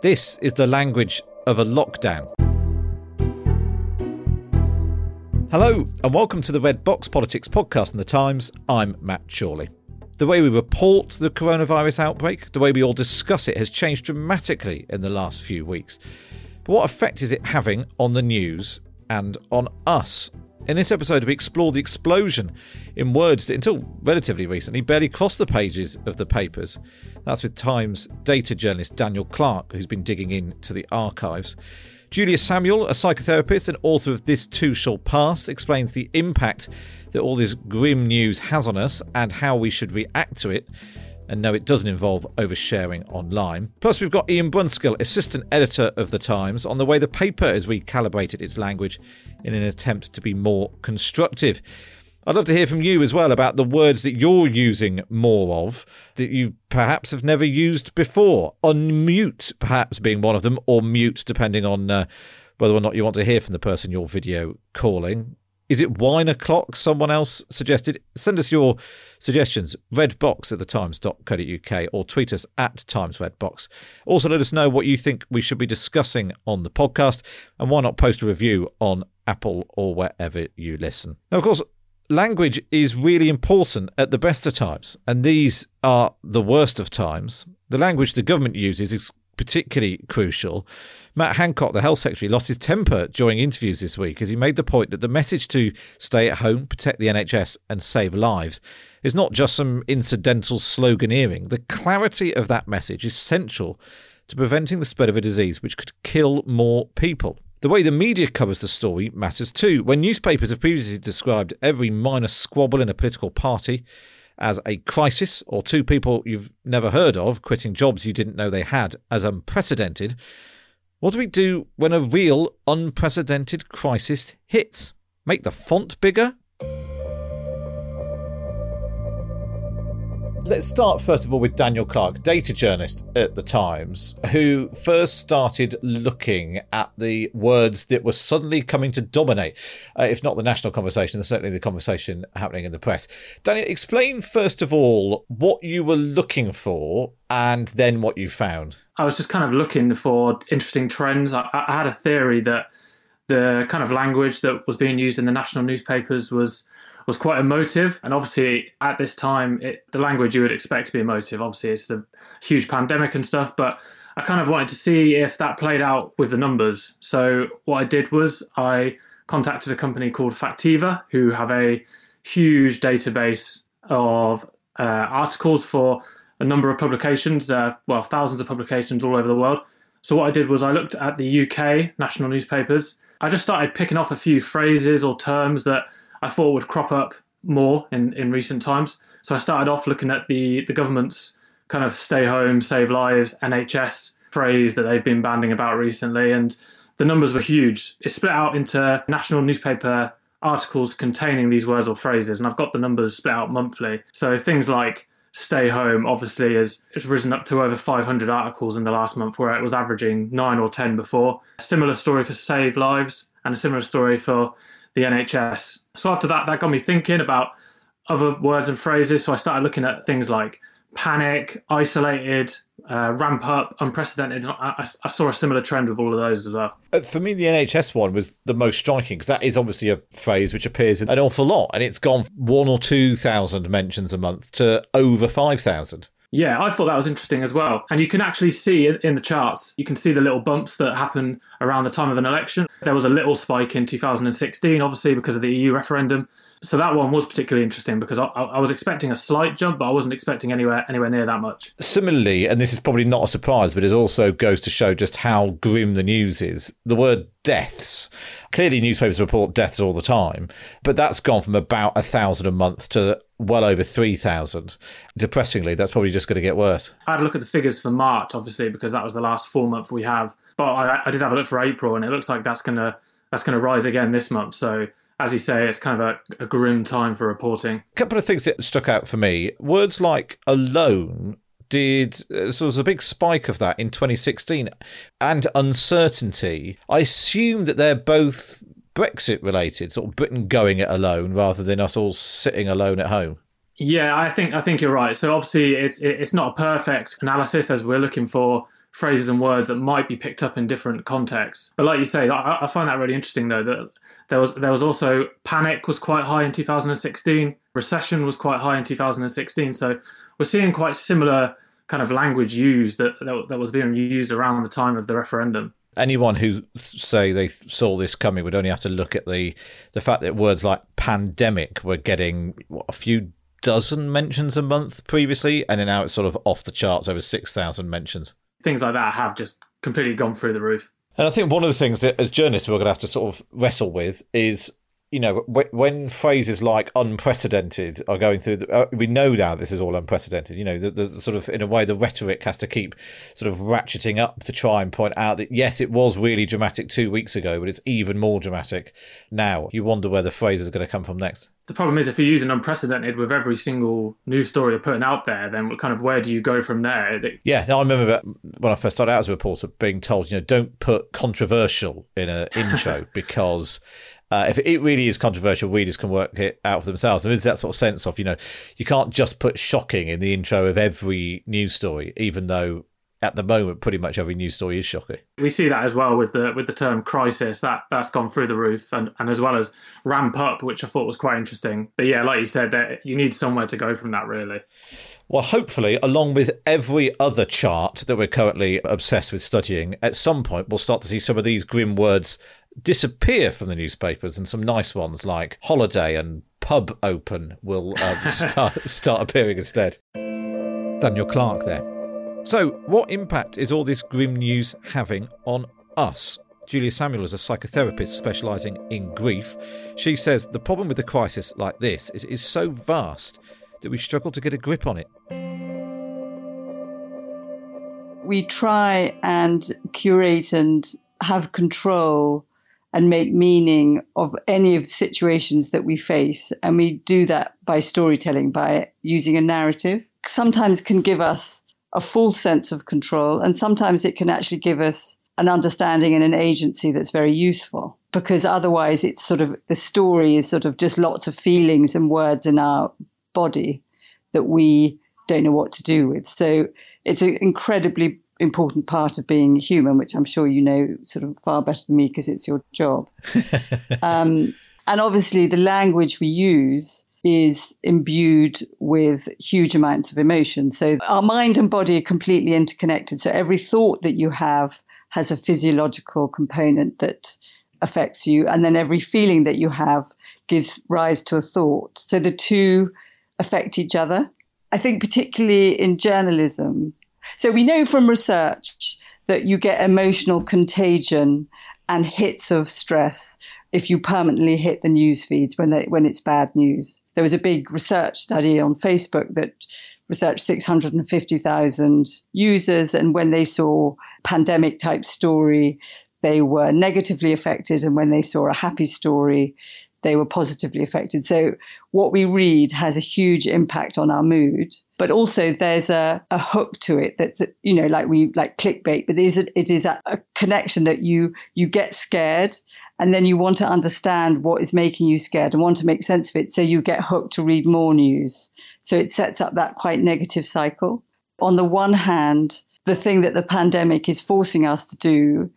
This is the language of a lockdown. Hello, and welcome to the Red Box Politics podcast in the Times. I'm Matt Chorley. The way we report the coronavirus outbreak, the way we all discuss it, has changed dramatically in the last few weeks. But what effect is it having on the news and on us? In this episode, we explore the explosion in words that, until relatively recently, barely crossed the pages of the papers. That's with Times data journalist Daniel Clark, who's been digging into the archives. Julia Samuel, a psychotherapist and author of This Too Shall Pass, explains the impact that all this grim news has on us and how we should react to it. And no, it doesn't involve oversharing online. Plus, we've got Ian Brunskill, assistant editor of The Times, on the way the paper has recalibrated its language in an attempt to be more constructive. I'd love to hear from you as well about the words that you're using more of that you perhaps have never used before. Unmute, perhaps being one of them, or mute, depending on uh, whether or not you want to hear from the person you're video calling. Is it wine o'clock? Someone else suggested. Send us your suggestions, redbox at thetimes.co.uk or tweet us at timesredbox. Also, let us know what you think we should be discussing on the podcast and why not post a review on Apple or wherever you listen. Now, of course, language is really important at the best of times, and these are the worst of times. The language the government uses is particularly crucial. Matt Hancock, the health secretary, lost his temper during interviews this week as he made the point that the message to stay at home, protect the NHS, and save lives is not just some incidental sloganeering. The clarity of that message is central to preventing the spread of a disease which could kill more people. The way the media covers the story matters too. When newspapers have previously described every minor squabble in a political party as a crisis, or two people you've never heard of quitting jobs you didn't know they had as unprecedented, what do we do when a real unprecedented crisis hits? Make the font bigger? Let's start first of all with Daniel Clark, data journalist at the Times, who first started looking at the words that were suddenly coming to dominate, uh, if not the national conversation, certainly the conversation happening in the press. Daniel, explain first of all what you were looking for and then what you found. I was just kind of looking for interesting trends. I, I had a theory that the kind of language that was being used in the national newspapers was was quite emotive. And obviously, at this time, it, the language you would expect to be emotive. Obviously, it's a huge pandemic and stuff, but I kind of wanted to see if that played out with the numbers. So, what I did was I contacted a company called Factiva, who have a huge database of uh, articles for a number of publications, uh, well, thousands of publications all over the world. So, what I did was I looked at the UK national newspapers. I just started picking off a few phrases or terms that I thought would crop up more in, in recent times. So I started off looking at the, the government's kind of stay home, save lives, NHS phrase that they've been banding about recently. And the numbers were huge. It's split out into national newspaper articles containing these words or phrases. And I've got the numbers split out monthly. So things like stay home obviously has, has risen up to over 500 articles in the last month, where it was averaging nine or 10 before. A similar story for save lives and a similar story for the NHS. So after that, that got me thinking about other words and phrases. So I started looking at things like panic, isolated, uh, ramp up, unprecedented. I, I, saw a similar trend with all of those as well. Uh, for me, the NHS one was the most striking because that is obviously a phrase which appears an awful lot, and it's gone from one or two thousand mentions a month to over five thousand. Yeah, I thought that was interesting as well. And you can actually see in the charts, you can see the little bumps that happen around the time of an election. There was a little spike in 2016, obviously, because of the EU referendum. So that one was particularly interesting because I, I, was expecting a slight jump, but I wasn't expecting anywhere anywhere near that much. Similarly, and this is probably not a surprise, but it also goes to show just how grim the news is. The word deaths. Clearly, newspapers report deaths all the time, but that's gone from about a thousand a month to well over 3,000. Depressingly, that's probably just going to get worse. I had a look at the figures for March, obviously, because that was the last full month we have. But I, I did have a look for April, and it looks like that's going to that's going to rise again this month. So as you say, it's kind of a, a, grim time for reporting. A couple of things that stuck out for me. Words like alone did uh, so there was a big spike of that in 2016 and uncertainty. I assume that they're both Brexit related, sort of Britain going it alone rather than us all sitting alone at home. Yeah, I think I think you're right. So obviously it's it's not a perfect analysis as we're looking for phrases and words that might be picked up in different contexts. But like you say, I, I find that really interesting though that there was there was also panic was quite high in 2016. Recession was quite high in 2016. So we're seeing quite similar kind of language used that, that, that was being used around the time of the referendum anyone who say they saw this coming would only have to look at the the fact that words like pandemic were getting what, a few dozen mentions a month previously, and then now it's sort of off the charts over six thousand mentions. Things like that have just completely gone through the roof. And I think one of the things that as journalists we're going to have to sort of wrestle with is you know, when phrases like unprecedented are going through, the, uh, we know now this is all unprecedented. You know, the, the, sort of in a way the rhetoric has to keep sort of ratcheting up to try and point out that yes, it was really dramatic two weeks ago, but it's even more dramatic now. You wonder where the phrases are going to come from next. The problem is if you're using unprecedented with every single news story you're putting out there, then what kind of where do you go from there? Yeah, no, I remember when I first started out as a reporter being told, you know, don't put controversial in an intro because uh, if it really is controversial, readers can work it out for themselves. There is that sort of sense of, you know, you can't just put shocking in the intro of every news story, even though at the moment pretty much every news story is shocking. We see that as well with the with the term crisis that that's gone through the roof, and, and as well as ramp up, which I thought was quite interesting. But yeah, like you said, that you need somewhere to go from that, really. Well, hopefully, along with every other chart that we're currently obsessed with studying, at some point we'll start to see some of these grim words disappear from the newspapers, and some nice ones like holiday and pub open will um, start start appearing instead. Daniel Clark there. So, what impact is all this grim news having on us? Julia Samuel is a psychotherapist specialising in grief. She says the problem with a crisis like this is it is so vast that we struggle to get a grip on it. We try and curate and have control and make meaning of any of the situations that we face. And we do that by storytelling, by using a narrative. Sometimes can give us a full sense of control, and sometimes it can actually give us an understanding and an agency that's very useful because otherwise it's sort of the story is sort of just lots of feelings and words in our body that we don't know what to do with. So it's an incredibly important part of being human, which I'm sure you know sort of far better than me because it's your job. um, and obviously, the language we use is imbued with huge amounts of emotion. So our mind and body are completely interconnected. So every thought that you have has a physiological component that affects you, and then every feeling that you have gives rise to a thought. So the two affect each other. I think, particularly in journalism, so we know from research that you get emotional contagion and hits of stress if you permanently hit the news feeds when they, when it's bad news. There was a big research study on Facebook that researched 650,000 users, and when they saw pandemic type story, they were negatively affected, and when they saw a happy story, they were positively affected. So what we read has a huge impact on our mood. But also there's a, a hook to it that, you know, like we like clickbait, but it is a, it is a, a connection that you you get scared And then you want to understand what is making you scared and want to make sense of it. So you get hooked to read more news. So it sets up that quite negative cycle. On the one hand, the thing that the pandemic is forcing us to do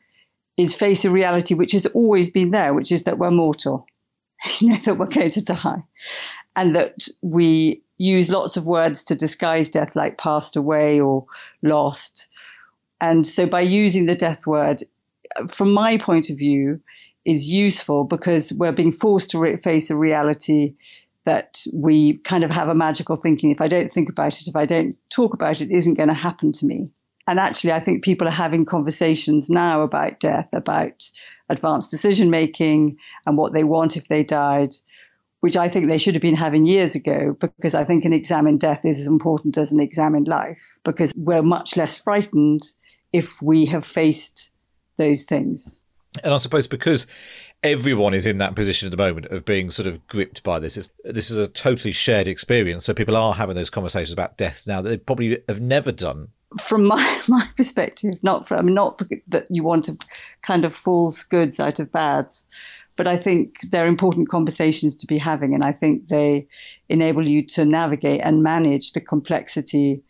is face a reality which has always been there, which is that we're mortal, you know, that we're going to die, and that we use lots of words to disguise death, like passed away or lost. And so by using the death word, from my point of view, is useful because we're being forced to re- face a reality that we kind of have a magical thinking. If I don't think about it, if I don't talk about it, it isn't going to happen to me. And actually, I think people are having conversations now about death, about advanced decision making and what they want if they died, which I think they should have been having years ago, because I think an examined death is as important as an examined life, because we're much less frightened if we have faced those things. And I suppose because everyone is in that position at the moment of being sort of gripped by this. It's, this is a totally shared experience. So people are having those conversations about death now that they probably have never done from my, my perspective, not from not that you want to kind of false goods out of bads, but I think they're important conversations to be having, and I think they enable you to navigate and manage the complexity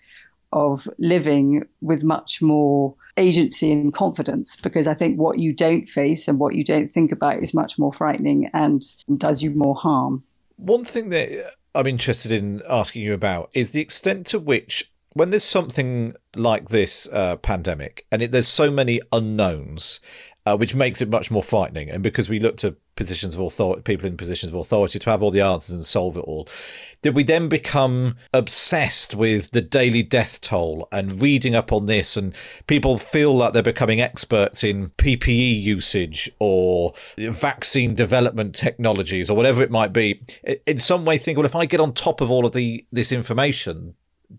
of living with much more agency and confidence because I think what you don't face and what you don't think about is much more frightening and does you more harm. One thing that I'm interested in asking you about is the extent to which when there's something like this uh, pandemic and it, there's so many unknowns, uh, which makes it much more frightening, and because we look to positions of authority, people in positions of authority to have all the answers and solve it all, did we then become obsessed with the daily death toll and reading up on this, and people feel like they're becoming experts in PPE usage or vaccine development technologies or whatever it might be? In some way, think, well, if I get on top of all of the this information,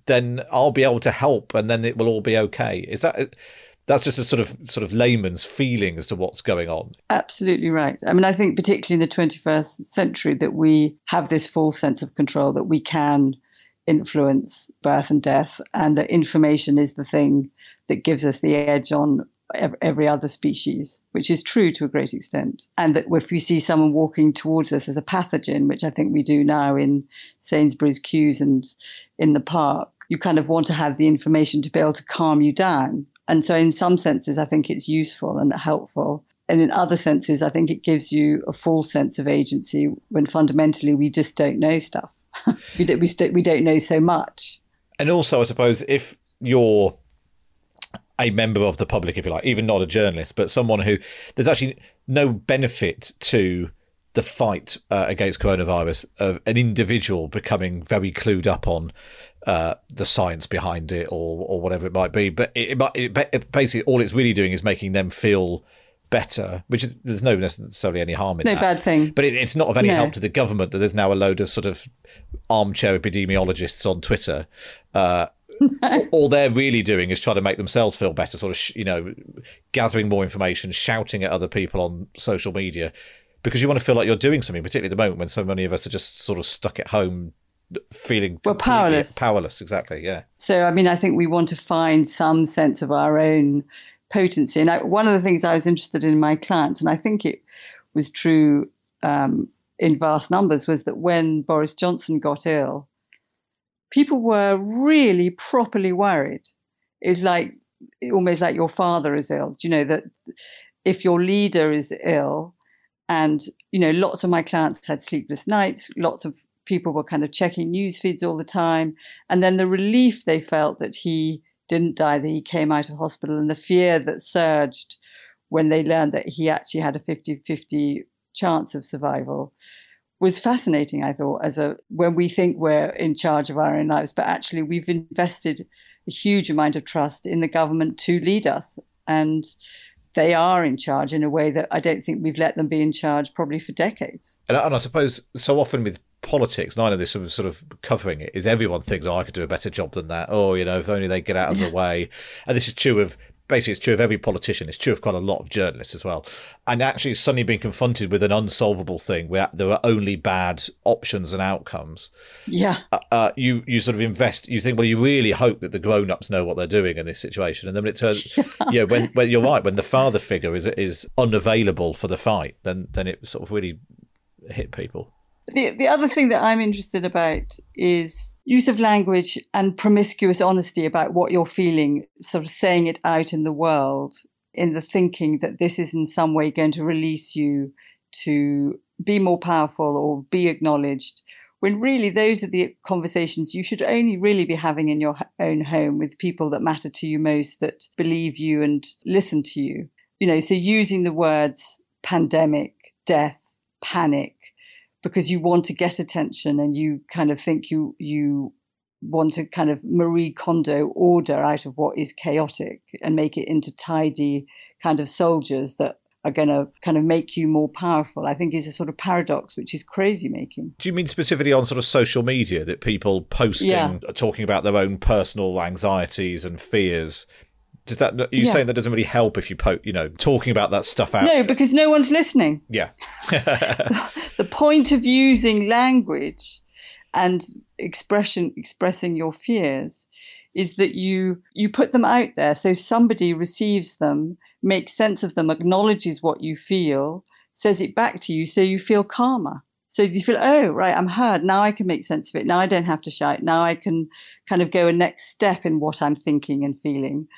then I'll be able to help, and then it will all be okay. Is that that's just a sort of sort of layman's feeling as to what's going on? Absolutely right. I mean, I think particularly in the 21st century that we have this false sense of control that we can influence birth and death, and that information is the thing that gives us the edge on every other species, which is true to a great extent. And that if we see someone walking towards us as a pathogen, which I think we do now in Sainsbury's queues and in the park, you kind of want to have the information to be able to calm you down. And so, in some senses, I think it's useful and helpful. And in other senses, I think it gives you a full sense of agency when fundamentally we just don't know stuff. we, don't, we, st- we don't know so much. And also, I suppose, if you're a member of the public, if you like, even not a journalist, but someone who there's actually no benefit to the fight uh, against coronavirus of an individual becoming very clued up on uh, the science behind it or or whatever it might be. But it, it, it, basically all it's really doing is making them feel better, which is there's no necessarily any harm in no that. bad thing. But it, it's not of any no. help to the government that there's now a load of sort of armchair epidemiologists on Twitter uh, all they're really doing is trying to make themselves feel better, sort of, you know, gathering more information, shouting at other people on social media, because you want to feel like you're doing something, particularly at the moment when so many of us are just sort of stuck at home feeling well powerless powerless exactly yeah so i mean i think we want to find some sense of our own potency and I, one of the things i was interested in, my clients and i think it was true um, in vast numbers was that when boris johnson got ill people were really properly worried. It's like almost like your father is ill. Do you know that if your leader is ill, and you know, lots of my clients had sleepless nights. Lots of people were kind of checking news feeds all the time, and then the relief they felt that he didn't die, that he came out of hospital, and the fear that surged when they learned that he actually had a 50-50 chance of survival was fascinating, I thought, as a when we think we're in charge of our own lives, but actually we've invested a huge amount of trust in the government to lead us. And they are in charge in a way that I don't think we've let them be in charge probably for decades. And, and I suppose so often with politics, none of this sort of covering it is everyone thinks, oh, I could do a better job than that. Oh, you know, if only they get out of the way. And this is true of basically it's true of every politician. It's true of quite a lot of journalists as well. And actually, suddenly being confronted with an unsolvable thing where there are only bad options and outcomes. Yeah. Uh, uh, you you sort of invest. You think, well, you really hope that the grown ups know what they're doing in this situation, and then it turns, yeah, when when you're right, when the father figure is is unavailable for the fight, then then it sort of really hit people. The, the other thing that I'm interested about is use of language and promiscuous honesty about what you're feeling, sort of saying it out in the world in the thinking that this is in some way going to release you to be more powerful or be acknowledged. When really, those are the conversations you should only really be having in your own home with people that matter to you most, that believe you and listen to you. You know, so using the words pandemic, death, panic, because you want to get attention and you kind of think you you want to kind of Marie Kondo order out of what is chaotic and make it into tidy kind of soldiers that are going to kind of make you more powerful. I think is a sort of paradox, which is crazy making. Do you mean specifically on sort of social media that people posting, yeah. talking about their own personal anxieties and fears does that are you yeah. saying that doesn't really help if you po- you know talking about that stuff out? No, because no one's listening. Yeah. the point of using language and expression expressing your fears is that you you put them out there so somebody receives them, makes sense of them, acknowledges what you feel, says it back to you so you feel calmer. So you feel, oh, right, I'm heard. Now I can make sense of it. Now I don't have to shout. Now I can kind of go a next step in what I'm thinking and feeling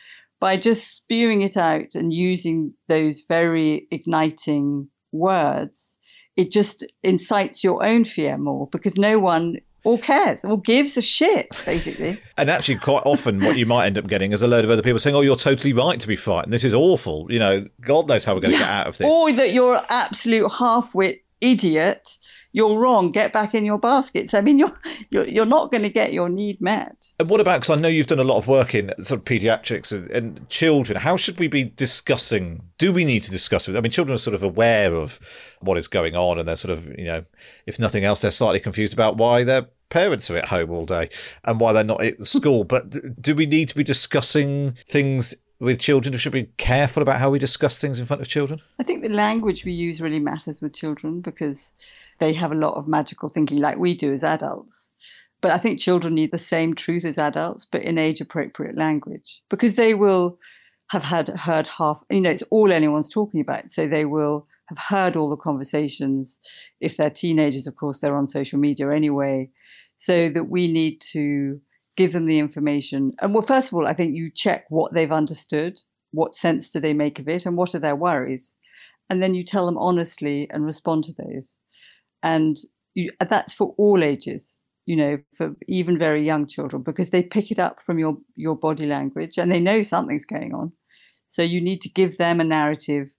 by just spewing it out and using those very igniting words, it just incites your own fear more because no one or cares or gives a shit, basically. and actually, quite often, what you might end up getting is a load of other people saying, "Oh, you're totally right to be frightened. This is awful. You know, God knows how we're going to yeah. get out of this." Or that you're an absolute half-wit idiot you're wrong. Get back in your baskets. I mean, you're you're, you're not going to get your need met. And what about? Because I know you've done a lot of work in sort of paediatrics and, and, children. How should we be discussing? Do we need to discuss it? I mean, children are sort of aware of what is going on, and they're sort of you know, if nothing else, they're slightly confused about why their parents are at home all day and why they're not at school. but do we need to be discussing things with children? Should we be careful about how we discuss things in front of children? I think the language we use really matters with children because they have a lot of magical thinking like we do as adults. But I think children need the same truth as adults, but in age appropriate language, because they will have had heard half, you know, it's all anyone's talking about. So they will have heard all the conversations. If they're teenagers, of course, they're on social media anyway. So that we need to give them the information. And well, first of all, I think you check what they've understood, what sense do they make of it, and what are their worries. And then you tell them honestly and respond to those and you, uh, that's for all ages you know for even very young children because they pick it up from your your body language and they know something's going on. So you need to give them a narrative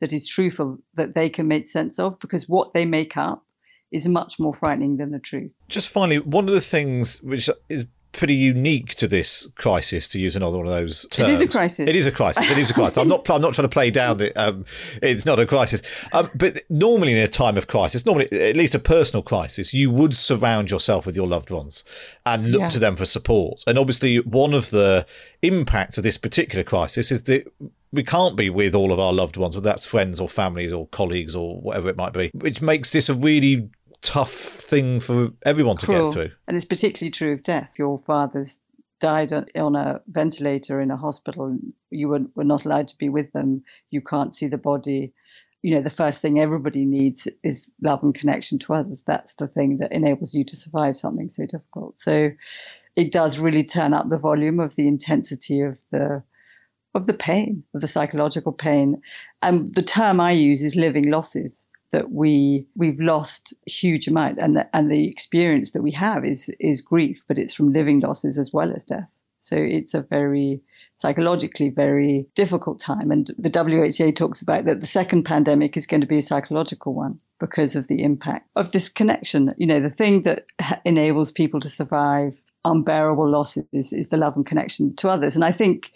that is truthful that they can make sense of because what they make up is much more frightening than the truth. Just finally one of the things which is pretty unique to this crisis, to use another one of those terms. It is a crisis. It is a crisis. It is a crisis. I'm not. I'm not trying to play down the. Um, it's not a crisis. Um, but normally, in a time of crisis, normally at least a personal crisis, you would surround yourself with your loved ones and look yeah. to them for support. And obviously, one of the impacts of this particular crisis is that we can't be with all of our loved ones, whether that's friends or families or colleagues or whatever it might be, which makes this a really tough thing for everyone to Cruel. get through. And it's particularly true of death. Your father's died on a ventilator in a hospital. You were, were not allowed to be with them. You can't see the body. You know, the first thing everybody needs is love and connection to others. That's the thing that enables you to survive something so difficult. So it does really turn up the volume of the intensity of the of the pain, of the psychological pain. And the term I use is living losses that we we've lost a huge amount, and the, and the experience that we have is is grief, but it's from living losses as well as death. So it's a very psychologically very difficult time, and the WHO talks about that the second pandemic is going to be a psychological one because of the impact of this connection. You know, the thing that enables people to survive unbearable losses is, is the love and connection to others, and I think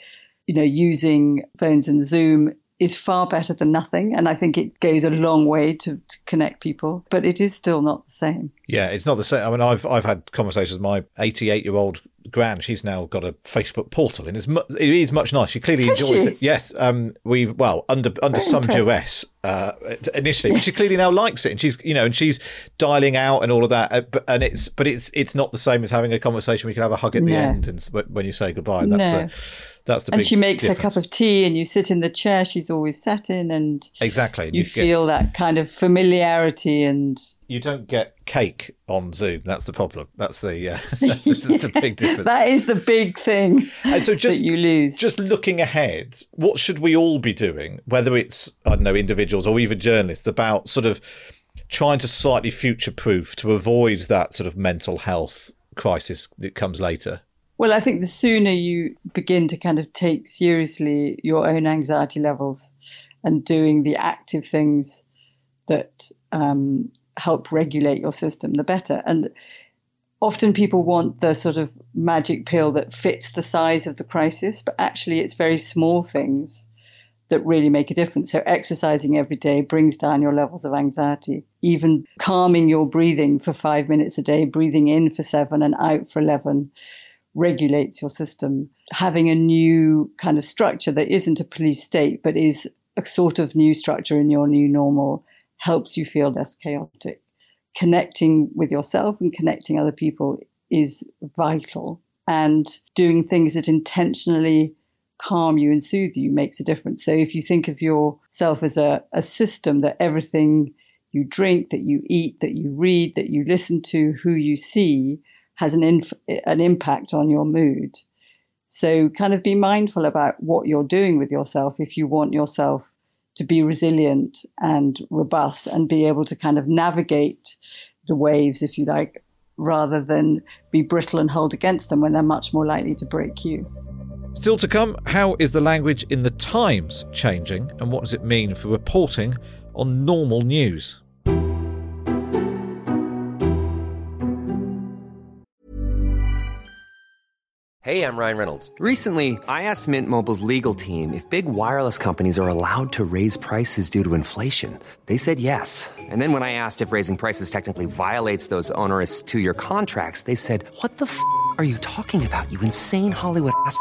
you know using phones and Zoom is far better than nothing. And I think it goes a long way to, to, connect people, but it is still not the same. Yeah, it's not the same. I mean, I've I've had conversations with my 88 year old Gran, she's now got a Facebook portal, and it's mu- it is much nicer. She clearly Has enjoys she? it. Yes, um, we've well under under Very some duress uh, initially, but she clearly now likes it, and she's you know, and she's dialing out and all of that. uh, but- And it's but it's it's not the same as having a conversation. We can have a hug at the end, and when you say goodbye. That's No. the that's the and she makes difference. a cup of tea and you sit in the chair she's always sat in and exactly. and you get- feel that kind of familiarity and you don't get cake on Zoom. That's the problem. That's the uh, that's a big difference. that is the big thing And so just that you lose just looking ahead, what should we all be doing, whether it's, I don't know, individuals or even journalists, about sort of trying to slightly future proof to avoid that sort of mental health crisis that comes later? Well, I think the sooner you begin to kind of take seriously your own anxiety levels and doing the active things that um, help regulate your system, the better. And often people want the sort of magic pill that fits the size of the crisis, but actually it's very small things that really make a difference. So exercising every day brings down your levels of anxiety. Even calming your breathing for five minutes a day, breathing in for seven and out for 11 regulates your system. Having a new kind of structure that isn't a police state, but is a sort of new structure in your new normal helps you feel less chaotic. Connecting with yourself and connecting other people is vital. And doing things that intentionally calm you and soothe you makes a difference. So if you think of yourself as a, a system that everything you drink, that you eat, that you read, that you listen to, who you see, has an inf- an impact on your mood. So kind of be mindful about what you're doing with yourself if you want yourself to be resilient and robust and be able to kind of navigate the waves, if you like, rather than be brittle and hold against them when they're much more likely to break you. Still to come, how is the language in the Times changing and what does it mean for reporting on normal news? Hey, I'm Ryan Reynolds. Recently, I asked Mint Mobile's legal team if big wireless companies are allowed to raise prices due to inflation. They said yes. And then when I asked if raising prices technically violates those onerous two year contracts, they said, What the f are you talking about, you insane Hollywood ass?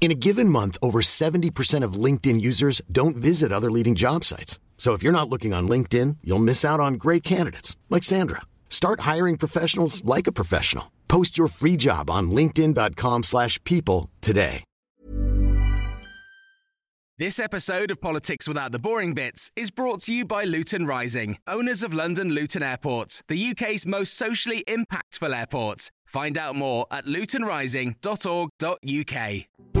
In a given month, over 70% of LinkedIn users don't visit other leading job sites. So if you're not looking on LinkedIn, you'll miss out on great candidates like Sandra. Start hiring professionals like a professional. Post your free job on linkedin.com/people today. This episode of Politics Without the Boring Bits is brought to you by Luton Rising, owners of London Luton Airport, the UK's most socially impactful airport. Find out more at lutonrising.org.uk.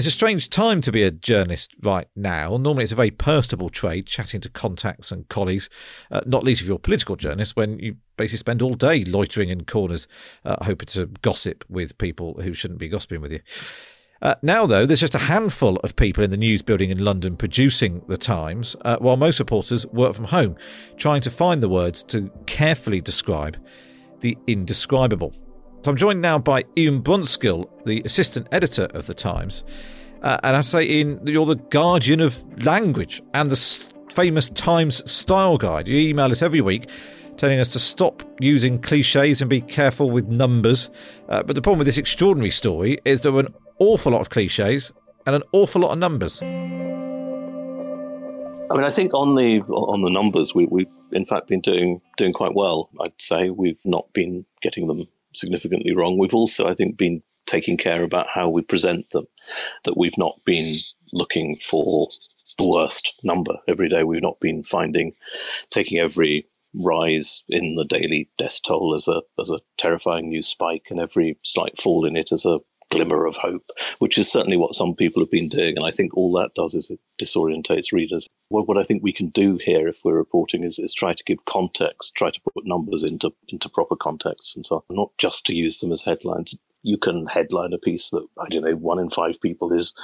It's a strange time to be a journalist right now. Normally, it's a very personable trade, chatting to contacts and colleagues, uh, not least if you're a political journalist, when you basically spend all day loitering in corners, uh, hoping to gossip with people who shouldn't be gossiping with you. Uh, now, though, there's just a handful of people in the news building in London producing the Times, uh, while most reporters work from home, trying to find the words to carefully describe the indescribable. So I'm joined now by Ian Brunskill, the assistant editor of the Times, uh, and I have to say, Ian, you're the guardian of language and the s- famous Times style guide. You email us every week telling us to stop using cliches and be careful with numbers. Uh, but the problem with this extraordinary story is there are an awful lot of cliches and an awful lot of numbers. I mean, I think on the on the numbers, we, we've in fact been doing doing quite well. I'd say we've not been getting them significantly wrong. We've also, I think, been taking care about how we present them. That we've not been looking for the worst number every day. We've not been finding taking every rise in the daily death toll as a as a terrifying new spike and every slight fall in it as a glimmer of hope, which is certainly what some people have been doing. And I think all that does is it disorientates readers. What, what I think we can do here if we're reporting is, is try to give context, try to put numbers into, into proper context and so on, not just to use them as headlines. You can headline a piece that, I don't know, one in five people is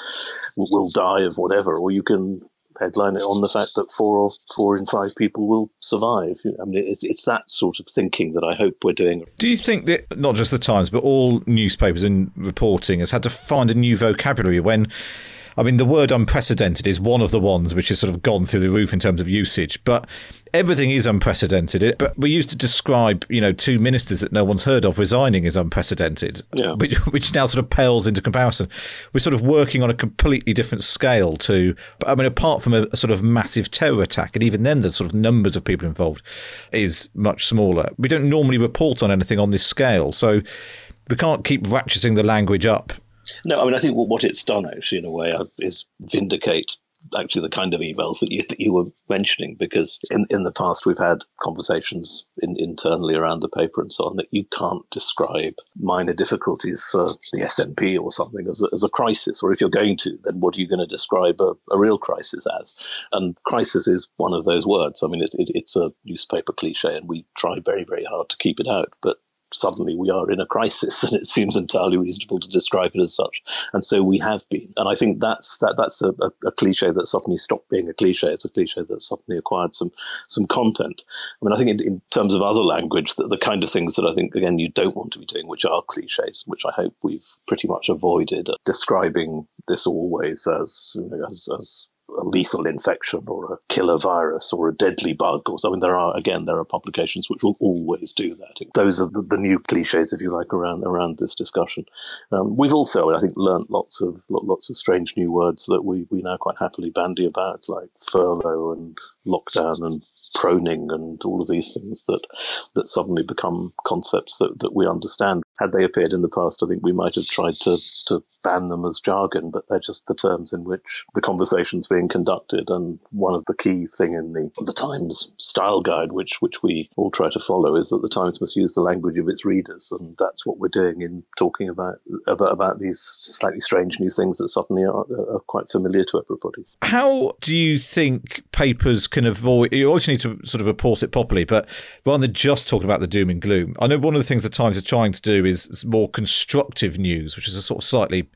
will die of whatever, or you can headline it on the fact that four or four in five people will survive. I mean, it's, that sort of thinking that I hope we're doing. Do you think that not just the Times, but all newspapers and reporting has had to find a new vocabulary when I mean, the word unprecedented is one of the ones which has sort of gone through the roof in terms of usage, but everything is unprecedented. But we used to describe, you know, two ministers that no one's heard of resigning as unprecedented, yeah. which, which now sort of pales into comparison. We're sort of working on a completely different scale to, I mean, apart from a, a sort of massive terror attack, and even then the sort of numbers of people involved is much smaller. We don't normally report on anything on this scale. So we can't keep ratcheting the language up no, I mean, I think what it's done actually, in a way, uh, is vindicate actually the kind of emails that you that you were mentioning because in in the past we've had conversations in, internally around the paper and so on that you can't describe minor difficulties for the SNP or something as a, as a crisis or if you're going to then what are you going to describe a, a real crisis as? And crisis is one of those words. I mean it, it, it's a newspaper cliche and we try very very hard to keep it out but suddenly we are in a crisis and it seems entirely reasonable to describe it as such. And so we have been. And i think that's that that's a, a, a, cliche that suddenly stopped being a cliche. It's a cliche that suddenly acquired some some content. I mean i think in, in terms of other language that the kind of things that i think again you don't want to be doing which are cliches which i hope we've pretty much avoided uh, describing this always as you know, as, as a lethal infection or a killer virus or a deadly bug or something. There are again there are publications which will always do that. Those are the, the new cliches, if you like, around around this discussion. Um, we've also, I think, learnt lots of lots of strange new words that we we now quite happily bandy about, like furlough and lockdown and proning and all of these things that that suddenly become concepts that, that we understand. Had they appeared in the past, I think we might have tried to to ban them as jargon, but they're just the terms in which the conversation's being conducted. And one of the key thing in the the Times style guide, which which we all try to follow, is that the Times must use the language of its readers, and that's what we're doing in talking about about, about these slightly strange new things that suddenly are, are quite familiar to everybody. How do you think papers can avoid? You always need to sort of report it properly, but rather than just talking about the doom and gloom, I know one of the things the Times is trying to do is more constructive news, which is a sort of slightly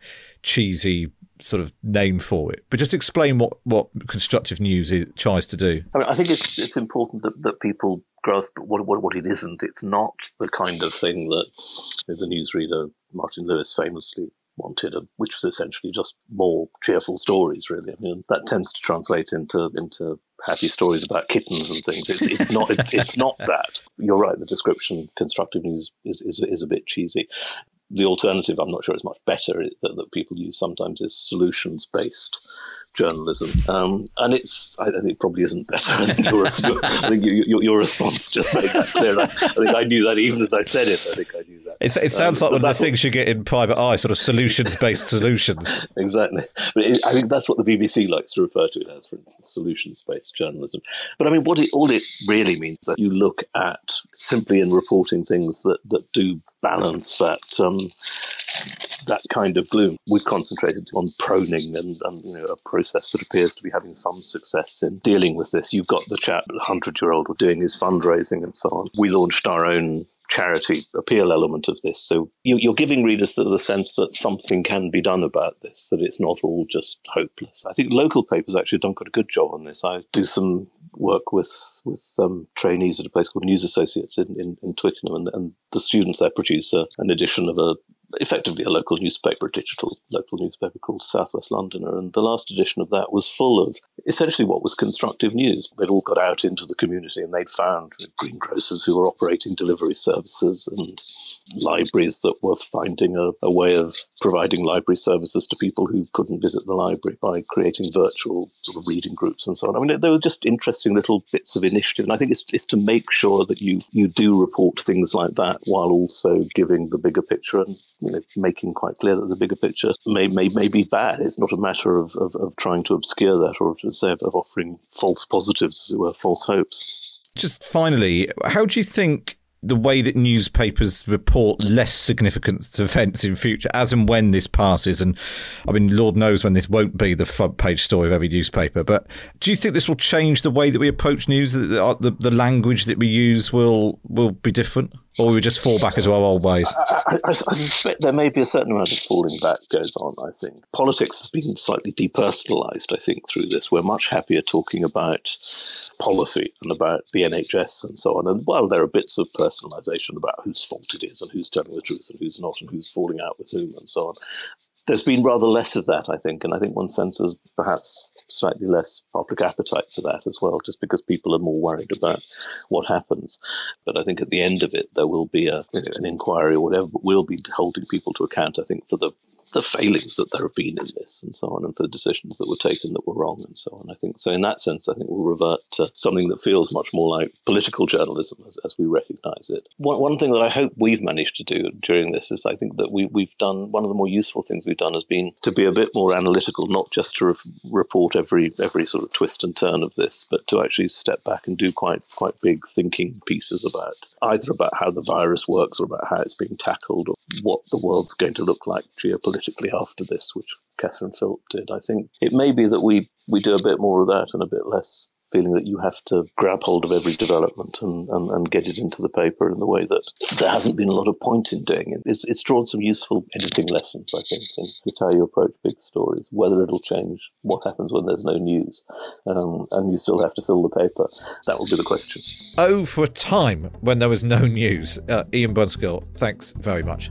cheesy sort of name for it. But just explain what, what constructive news is, tries to do. I, mean, I think it's it's important that, that people grasp what, what what it isn't. It's not the kind of thing that the newsreader Martyn Lewis famously wanted, uh, which was essentially just more cheerful stories. Really, I mean, that tends to translate into into happy stories about kittens and things. It's, it's not it, it's not that. You're right. The description constructive news is, is is a bit cheesy the alternative, I'm not sure it's much better, that, that people use sometimes is solutions based journalism. Um, and it's, I, think, probably isn't better. I think, your, I think your, your, response just made that clear. I, I, think I knew that even as I said it. I think I knew that. It's, it sounds um, like one of the things what, you get in private eye, sort of solutions based solutions. Exactly. But it, I think that's what the BBC likes to refer to it as, for instance, solutions based journalism. But I mean, what it, all it really means is that you look at simply in reporting things that, that do balance that um, that kind of gloom. We've concentrated on proning and, and you know, a process that appears to be having some success in dealing with this. You've got the chap, the hundred year old, doing his fundraising and so on. We launched our own charity appeal element of this. So you, are giving readers the, the, sense that something can be done about this, that it's not all just hopeless. I think local papers actually have done quite a good job on this. I do some work with with um, trainees at a place called News Associates in, in, in Twickenham, and, and, the students there produce uh, an edition of a effectively a local newspaper, a digital local newspaper called Southwest Londoner. And the last edition of that was full of essentially what was constructive news. They'd all got out into the community and they'd found greengrocers who were operating delivery services and libraries that were finding a, a way of providing library services to people who couldn't visit the library by creating virtual sort of reading groups and so on. I mean, they were just interesting little bits of initiative. And I think it's, it's to make sure that you, you do report things like that while also giving the bigger picture and you know, making quite clear that the bigger picture may, may, may be bad. It's not a matter of, of, of trying to obscure that or to say of, of offering false positives, as it were, false hopes. Just finally, how do you think the way that newspapers report less significant events in future, as and when this passes. And I mean, Lord knows when this won't be the front page story of every newspaper. But do you think this will change the way that we approach news? That the, the, language that we use will will be different, or we just fall back into our old ways? I, I, I, suspect there may be a certain amount of falling back goes on. I think politics has been slightly depersonalised. I think through this, we're much happier talking about policy and about the NHS and so on. And while there are bits of personalisation about whose fault it is and who's telling the truth and who's not and who's falling out with whom and so on, there's been rather less of that, I think. And I think one senses perhaps slightly less public appetite for that as well, just because people are more worried about what happens. But I think at the end of it, there will be a, an inquiry or whatever, but we'll be holding people to account, I think, for the the failings that there have been in this and so on, and for the decisions that were taken that were wrong and so on. I think so. In that sense, I think we'll revert to something that feels much more like political journalism as, as we recognise it. One, one thing that I hope we've managed to do during this is I think that we, we've done one of the more useful things we've done has been to be a bit more analytical, not just to re- report every every sort of twist and turn of this, but to actually step back and do quite quite big thinking pieces about either about how the virus works or about how it's being tackled what the world's going to look like geopolitically after this, which Catherine Philp did. I think it may be that we, we do a bit more of that and a bit less feeling that you have to grab hold of every development and, and, and get it into the paper in the way that there hasn't been a lot of point in doing it. It's, it's drawn some useful editing lessons, I think, in just how you approach big stories, whether it'll change what happens when there's no news um, and you still have to fill the paper. That will be the question. Oh, for a time when there was no news. Uh, Ian Brunskill, thanks very much.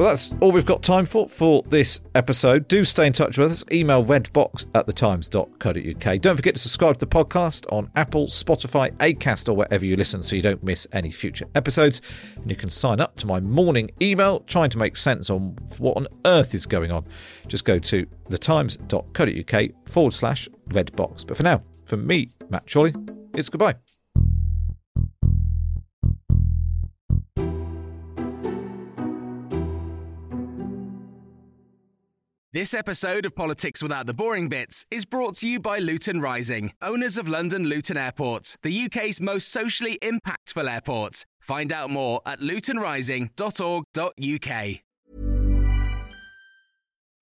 Well, that's all we've got time for for this episode. Do stay in touch with us. Email redbox at thetimes.co.uk. Don't forget to subscribe to the podcast on Apple, Spotify, Acast, or wherever you listen so you don't miss any future episodes. And you can sign up to my morning email trying to make sense on what on earth is going on. Just go to thetimes.co.uk forward slash redbox. But for now, from me, Matt Chorley, it's goodbye. This episode of Politics Without the Boring Bits is brought to you by Luton Rising, owners of London Luton Airport, the UK's most socially impactful airport. Find out more at lutonrising.org.uk.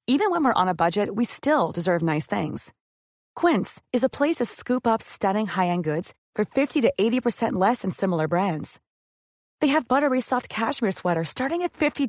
Even when we're on a budget, we still deserve nice things. Quince is a place to scoop up stunning high end goods for 50 to 80% less than similar brands. They have buttery soft cashmere sweaters starting at $50